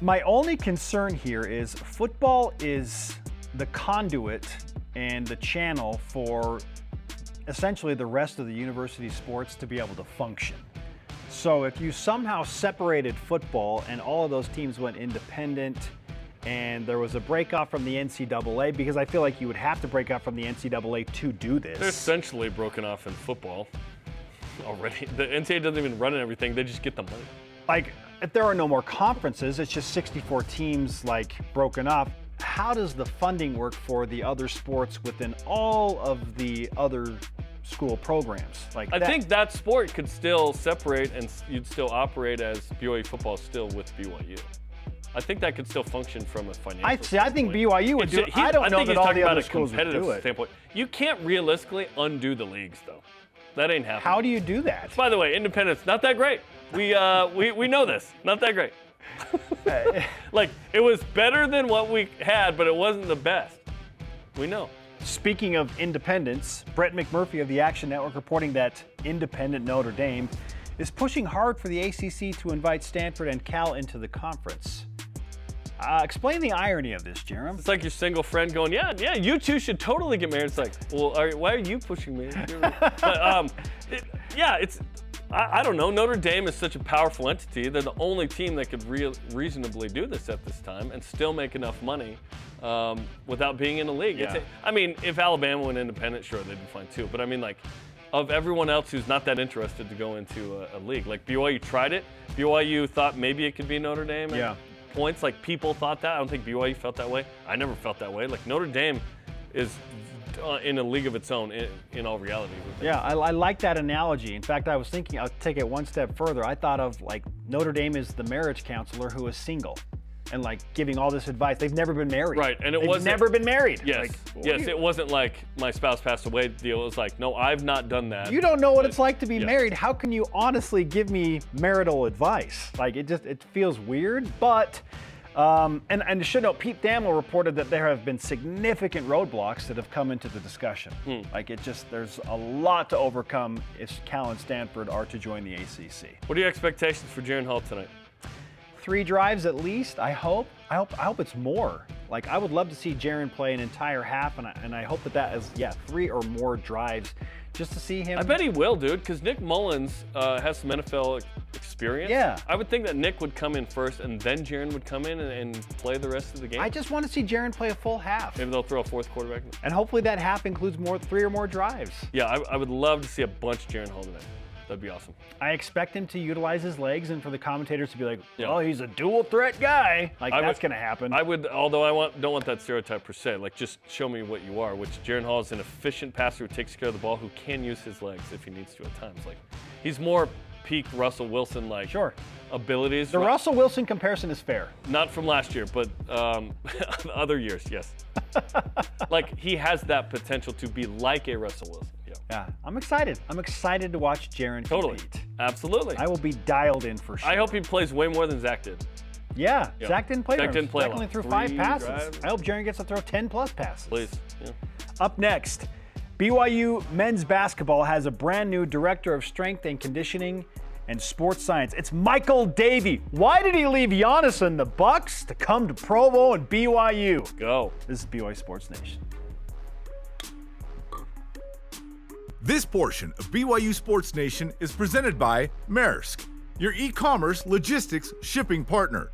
My only concern here is football is the conduit and the channel for essentially the rest of the university sports to be able to function. So if you somehow separated football and all of those teams went independent and there was a break off from the NCAA, because I feel like you would have to break off from the NCAA to do this.
They're essentially broken off in football already. The NCAA doesn't even run everything; they just get the money.
like if there are no more conferences, it's just 64 teams like broken up. How does the funding work for the other sports within all of the other school programs? Like
I
that-
think that sport could still separate, and you'd still operate as BYU football still with BYU. I think that could still function from a financial.
I see. I think. BYU would
It's
do it. I don't know
think
that all
talking
the
about
other
a
schools would
competitive
do it.
standpoint. You can't realistically undo the leagues, though. That ain't happening.
How do you do that?
By the way, independence not that great. We uh, we we know this. Not that great. like it was better than what we had, but it wasn't the best. We know.
Speaking of independence, Brett McMurphy of the Action Network reporting that independent Notre Dame is pushing hard for the ACC to invite Stanford and Cal into the conference. Uh, explain the irony of this, Jarom.
It's like your single friend going, yeah, yeah, you two should totally get married. It's like, well, are, why are you pushing me? but, um, it- yeah, it's, I, I don't know. Notre Dame is such a powerful entity. They're the only team that could rea- reasonably do this at this time and still make enough money um, without being in the league.
Yeah.
a- I mean, if Alabama went independent, sure, they'd be fine too. But I mean, like, of everyone else who's not that interested to go into a, a league, like BYU tried it. BYU thought maybe it could be Notre Dame.
Yeah.
points. Like people thought that. I don't think BYU felt that way. I never felt that way. Like Notre Dame is Uh, in a league of its own in, in all reality.
Yeah, I, I like that analogy. In fact, I was thinking, I'll take it one step further. I thought of like Notre Dame is the marriage counselor who is single and like giving all this advice. They've never been married.
Right, and it
They've
wasn't-
never been married.
Yes,
Like,
yes. It wasn't like my spouse passed away deal. It was like, no, I've not done that.
You don't know what it's like to be
Yeah.
married. How can you honestly give me marital advice? Like it just it feels weird. But um, and and should note, Pete Thamel reported that there have been significant roadblocks that have come into the discussion.
Hmm.
Like it just there's a lot to overcome if Cal and Stanford are to join the ACC.
What are your expectations for Jaren Hall tonight?
Three drives at least. I hope. I hope. I hope it's more. Like I would love to see Jaren play an entire half, and I, and I hope that that is yeah three or more drives, just to see him.
I bet he will, dude, because Nick Mullens uh, has some NFL experience.
Yeah.
I would think that Nick would come in first, and then Jaren would come in and, and play the rest of the game.
I just want to see Jaren play a full half.
Maybe they'll throw a fourth quarterback.
And hopefully that half includes more three or more drives.
Yeah, I, I would love to see a bunch of Jaren Hall tonight. That'd be awesome.
I expect him to utilize his legs and for the commentators to be like,
Yeah.
"Oh, he's a dual threat guy." Like
I
that's going to happen.
I would, although I want, don't want that stereotype per se. Like, just show me what you are. Which Jaren Hall is an efficient passer who takes care of the ball, who can use his legs if he needs to at times. Like, he's more peak Russell Wilson like
Sure.
abilities.
the
Ru-
Russell Wilson comparison is fair.
not from last year, but um, other years, yes. like he has that potential to be like a Russell Wilson. Yeah,
Yeah, I'm excited. I'm excited to watch Jaren
totally,
compete.
absolutely.
I will be dialed in for sure.
I hope he plays way more than Zach did.
Yeah,
Yeah.
Zach didn't play.
Zach didn't play
Zach only threw five passes.
drives.
I hope Jaren gets to throw 10 plus passes.
Please. Yeah.
Up next, BYU men's basketball has a brand new director of strength and conditioning and sports science. It's Michael Davey. Why did he leave Giannis and the Bucks to come to Provo and BYU?
Go.
This is BYU Sports Nation.
This portion of BYU Sports Nation is presented by Maersk, your e commerce logistics shipping partner.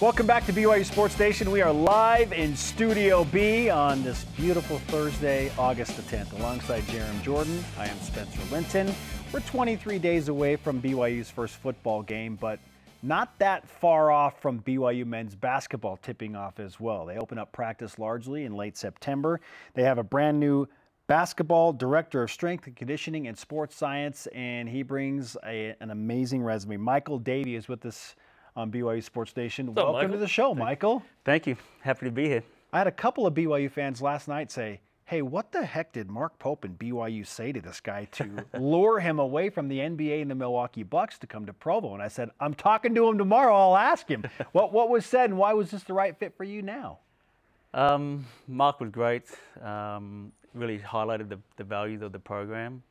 Welcome back to BYU Sports Nation. We are live in Studio B on this beautiful Thursday, August the 10th. Alongside Jarom Jordan, I am Spencer Linton. We're 23 days away from BYU's first football game, but not that far off from BYU men's basketball tipping off as well. They open up practice largely in late September. They have a brand new basketball director of strength and conditioning and sports science, and he brings a, an amazing resume. Michael Davey is with us on BYU Sports Nation. Welcome to the show, Michael.
Thank you. Happy to be here.
I had a couple of BYU fans last night say, Hey, what the heck did Mark Pope and BYU say to this guy to lure him away from the NBA and the Milwaukee Bucks to come to Provo? And I said, I'm talking to him tomorrow. I'll ask him. what, what was said and why was this the right fit for you now?
Um, Mark was great. Um, really highlighted the, the values of the program.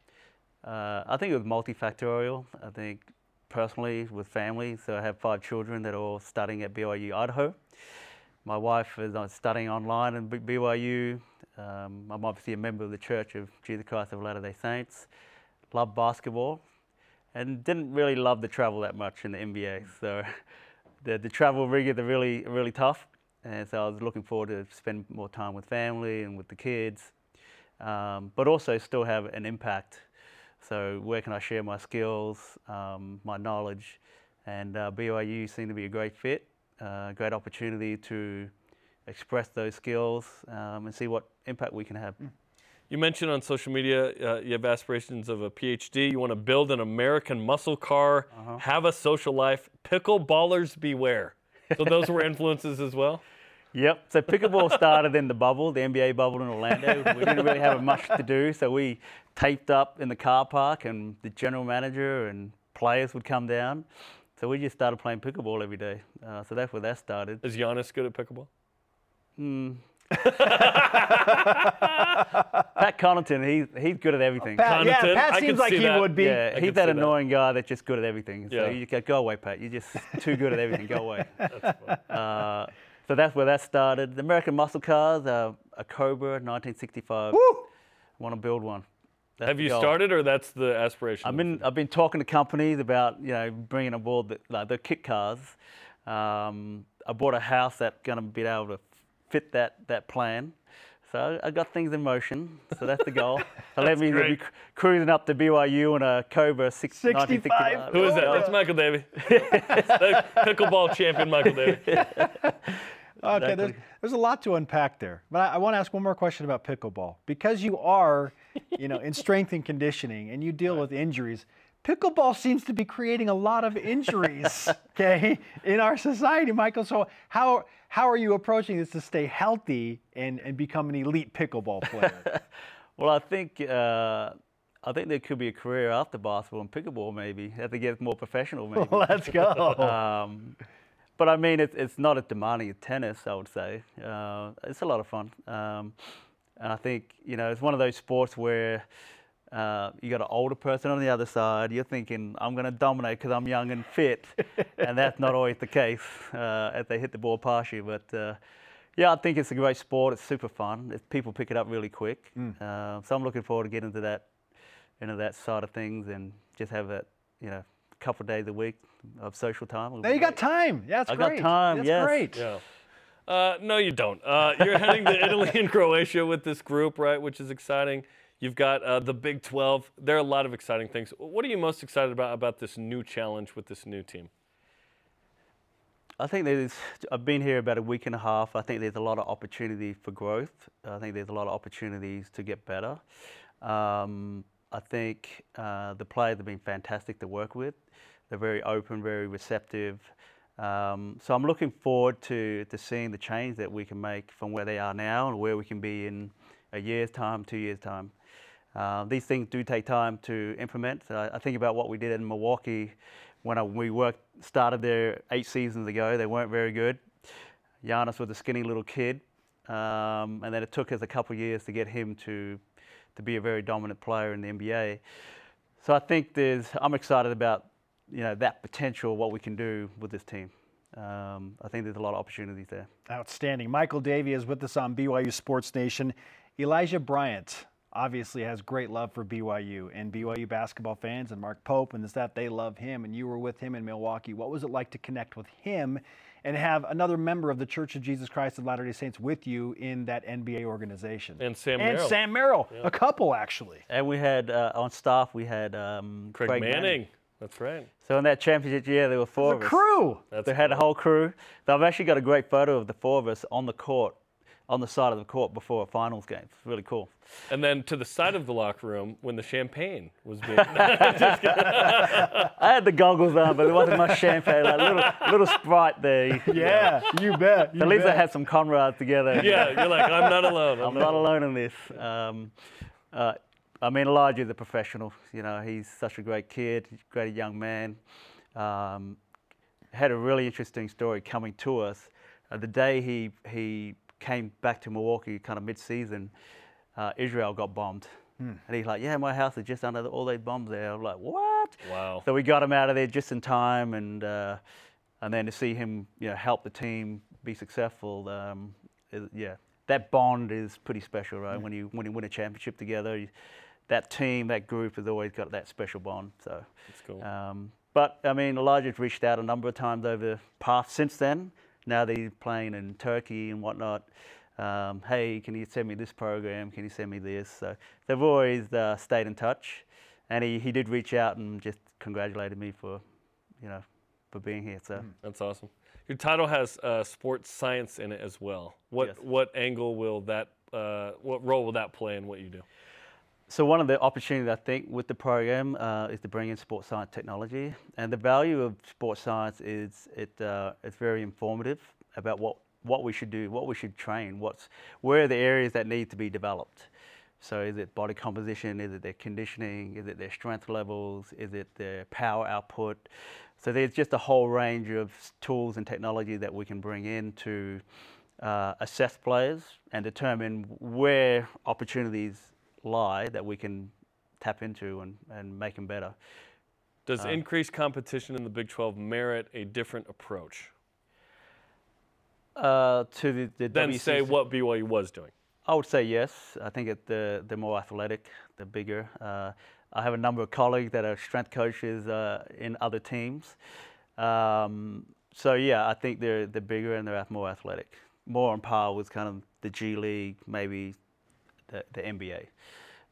Uh, I think it was multifactorial. I think personally with family, so I have five children that are all studying at BYU Idaho. My wife is uh, studying online at BYU. Um, I'm obviously a member of the Church of Jesus Christ of Latter-day Saints. loved basketball, and didn't really love the travel that much in the NBA. So the the travel rigors are really really tough, and so I was looking forward to spend more time with family and with the kids, um, but also still have an impact. So where can I share my skills, um, my knowledge, and uh, BYU seemed to be a great fit, uh, great opportunity to express those skills um, and see what impact we can have.
You mentioned on social media uh, you have aspirations of a PhD. You want to build an American muscle car, have a social life. Pickleballers beware. So those were influences as well.
Yep. So pickleball started in the bubble, the NBA bubble in Orlando. We didn't really have much to do, so we taped up in the car park, and the general manager and players would come down. So we just started playing pickleball every day. Uh, so that's where that started.
Is Giannis good at pickleball?
Hmm. Pat Connaughton, he's he's good at everything.
Pat, yeah,
Connaughton,
Pat
I
seems
could
like
see
he
that.
would be.
Yeah,
I
he's
could
that
see that.
annoying guy that's just good at everything. So
Yeah.
you go, go away, Pat. You're just too good at everything. Go away. uh, so that's where that started. The American Muscle Cars, uh, a Cobra, 1965. Woo! Want to build one. That's
Have you
goal.
started, or that's the aspiration?
I've been I've been talking to companies about you know bringing aboard the, like the kit cars. Um, I bought a house that's going to be able to fit that that plan. So I got things in motion. So that's the goal. So let me be cruising up to BYU in a Cobra six,
65.
Who is that? That's Michael Davey. the pickleball champion, Michael Davey.
Okay, there's, there's a lot to unpack there. But I, I want to ask one more question about pickleball. Because you are, you know, in strength and conditioning and you deal with injuries, pickleball seems to be creating a lot of injuries, okay, in our society, Michael. So how how are you approaching this to stay healthy and, and become an elite pickleball player?
Well, I think uh, I think there could be a career after basketball and pickleball. Maybe as it get more professional. Maybe.
Let's go.
Um, but I mean, it's, it's not as demanding as tennis, I would say. Uh, it's a lot of fun. Um, and I think, you know, it's one of those sports where uh, you got an older person on the other side. You're thinking, I'm going to dominate because I'm young and fit. and that's not always the case uh, as they hit the ball past you. But uh, yeah, I think it's a great sport. It's super fun. It's, people pick it up really quick. Uh, so I'm looking forward to getting into that, into that side of things and just have that, you know, a couple of days a week of social time. It'll
now
be
you got time. Yeah, that's
I got
great.
time,
That's
yes.
great.
Yeah. Uh, no, you don't. Uh, you're heading to Italy and Croatia with this group, right? Which is exciting. You've got uh, the Big 12. There are a lot of exciting things. What are you most excited about about this new challenge with this new team?
I think there's, I've been here about a week and a half. I think there's a lot of opportunity for growth. I think there's a lot of opportunities to get better. Um, I think uh, the players have been fantastic to work with. They're very open, very receptive. Um, so I'm looking forward to, to seeing the change that we can make from where they are now and where we can be in a year's time, two years' time. Uh, these things do take time to implement. I, think about what we did in Milwaukee when I, we worked, started there eight seasons ago. They weren't very good. Giannis was a skinny little kid, um, and then it took us a couple of years to get him to to be a very dominant player in the NBA. So I think there's, I'm excited about you know that potential, what we can do with this team. Um, I think there's a lot of opportunities there.
Outstanding. Michael Davey is with us on BYU Sports Nation. Elijah Bryant obviously has great love for BYU and BYU basketball fans and Mark Pope and the staff, they love him. And you were with him in Milwaukee. What was it like to connect with him and have another member of the Church of Jesus Christ of Latter day Saints with you in that NBA organization?
And Sam
And
Merrill.
Sam Merrill, a couple actually.
And we had uh, on staff we had um,
Craig, Manning. That's right.
So in that championship year, there were four
The
of us.
crew.
That's
they had a whole crew. I've actually got a great photo of the four of us on the court, on the side of the court before a finals game. It's really cool.
And then to the side of the locker room when the champagne was being.
I had the goggles on, but there wasn't much champagne. Like little little sprite there.
Yeah, you bet. You
At least I had some comrades together.
yeah, you're like, I'm not alone.
I'm not alone in this. Um, uh, I mean, Elijah, the professional. You know, he's such a great kid, great young man. Um, had a really interesting story coming to us. Uh, the day he he came back to Milwaukee, kind of mid-season, uh, Israel got bombed, and he's like, "Yeah, my house is just under the, all those bombs there." I'm like, "What?"
Wow.
So we got him out of there just in time, and uh, and then to see him, you know, help the team be successful, um, is, yeah, that bond is pretty special, right? When you when you win a championship together, you, that team, that group has always got that special bond. So
That's cool.
um, but I mean, Elijah's reached out a number of times over the past since then. Now that he's playing in Turkey and whatnot. Um, hey, can you send me this program? Can you send me this? So they've always uh, stayed in touch, and he, he did reach out and just congratulated me for, you know, for being here. So
That's awesome. Your title has uh, sports science in it as well. What
Yes.
what angle will that uh, what role will that play in what you do?
So one of the opportunities I think with the program uh, is to bring in sports science technology, and the value of sports science is it uh, it's very informative about what what we should do, what we should train, what's where are the areas that need to be developed. So is it body composition? Is it their conditioning? Is it their strength levels? Is it their power output? So there's just a whole range of tools and technology that we can bring in to uh, assess players and determine where opportunities lie that we can tap into and, and make them better.
Does
Uh,
increased competition in the Big 12 merit a different approach
Uh, to the, the
than say what BYU was doing?
I would say yes. I think it, the the more athletic, the bigger. Uh, I have a number of colleagues that are strength coaches uh, in other teams. Um, so yeah, I think they're they're bigger and they're more athletic, more on par with kind of the G League, maybe the, the NBA.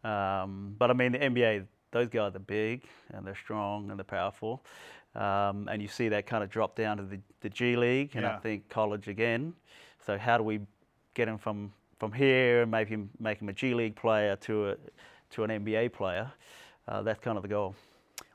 Um, but I mean, the NBA, those guys are big and they're strong and they're powerful. Um, and you see that kind of drop down to the, the G League and
Yeah.
I think college again. So how do we get him from, from here and make him make him a G League player to a to an NBA player? Uh, that's kind of the goal.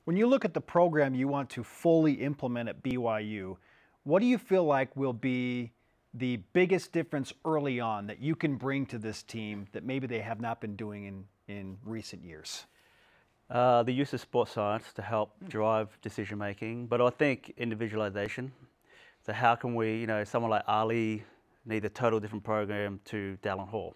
When you look at the program you want to fully implement at BYU, what do you feel like will be the biggest difference early on that you can bring to this team that maybe they have not been doing in, in recent years?
Uh, the use of sports science to help drive decision making, but I think individualization. So how can we, you know, someone like Ali need a total different program to Dallin Hall?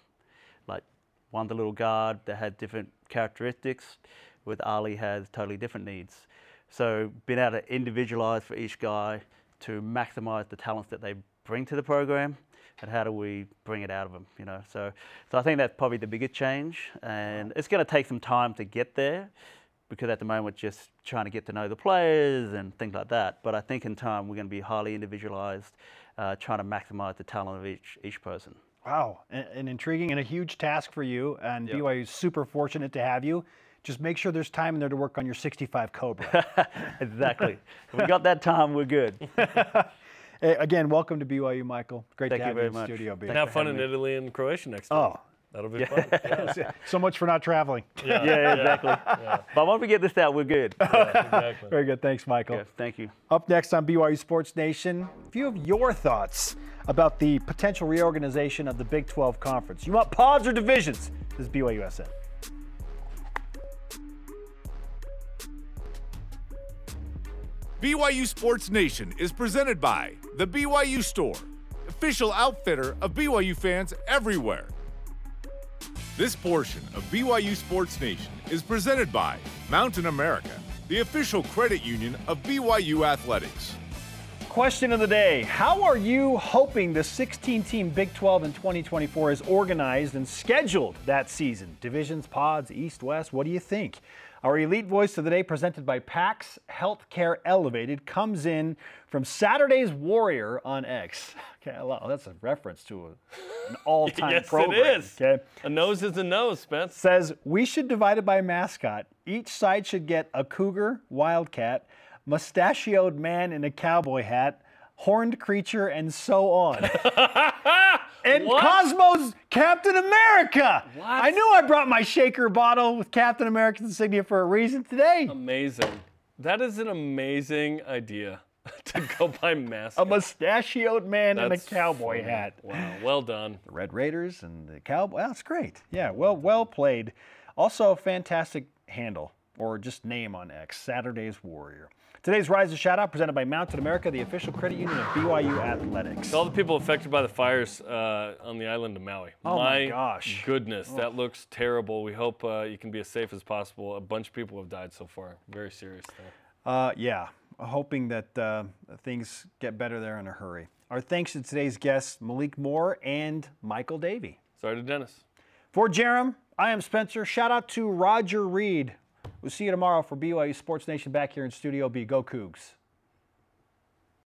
Like one a little guard that had different characteristics, with Ali has totally different needs. So being able to individualize for each guy to maximize the talents that they bring to the program, and how do we bring it out of them? You know, so so I think that's probably the biggest change, and it's going to take some time to get there, because at the moment just trying to get to know the players and things like that. But I think in time we're going to be highly individualized, uh, trying to maximize the talent of each each person.
Wow, an, an intriguing and a huge task for you, and
Yep.
BYU is super fortunate to have you. Just make sure there's time in there to work on your 65 Cobra.
exactly. if we got that time, we're good.
Hey, again, welcome to BYU, Michael. Great
Thank
to
you
have
very
in the
much.
studio. B.
And have fun in Italy and Croatia next time.
Oh,
That'll be fun. Yeah,
so much for not traveling.
yeah, exactly. But once we get this out, we're good.
exactly.
Very good. Thanks, Michael.
Yes, thank you.
Up next on BYU Sports Nation, a few of your thoughts about the potential reorganization of the Big 12 Conference. You want pods or divisions? This is BYUSN.
BYU Sports Nation is presented by The BYU Store, official outfitter of BYU fans everywhere. This portion of BYU Sports Nation is presented by Mountain America, the official credit union of BYU Athletics.
Question of the day How are you hoping the 16 team Big 12 in 2024 is organized and scheduled that season? Divisions, pods, east, west, what do you think? Our elite voice of the day, presented by PAX Healthcare Elevated, comes in from Saturday's Warrior on X. Okay, love, that's a reference to a, an all time
yes,
program.
it is.
Okay.
A nose is a nose, Spence.
says we should divide it by mascot. Each side should get a cougar, wildcat, mustachioed man in a cowboy hat, horned creature, and so on. and
What?
Cosmos Captain America.
What?
I knew I brought my shaker bottle with Captain America's insignia for a reason today.
Amazing. That is an amazing idea to go by mask.
a mustachioed man in a cowboy
funny.
hat.
Wow, well done.
the Red Raiders and the Cowboy. That's great. Yeah, well, well played. Also, a fantastic handle or just name on X. Saturday's Warrior. Today's Rise and Shout Out presented by Mountain America, the official credit union of BYU Athletics.
To all the people affected by the fires uh, on the island of Maui.
Oh my gosh.
Goodness, that looks terrible. We hope uh, you can be as safe as possible. A bunch of people have died so far. Very serious.
Uh, yeah, hoping that uh, things get better there in a hurry. Our thanks to today's guests, Malik Moore and Michael Davey.
Sorry to Dennis.
For Jarom I am Spencer. Shout out to Roger Reed. We'll see you tomorrow for BYU Sports Nation back here in Studio B. Go Cougs.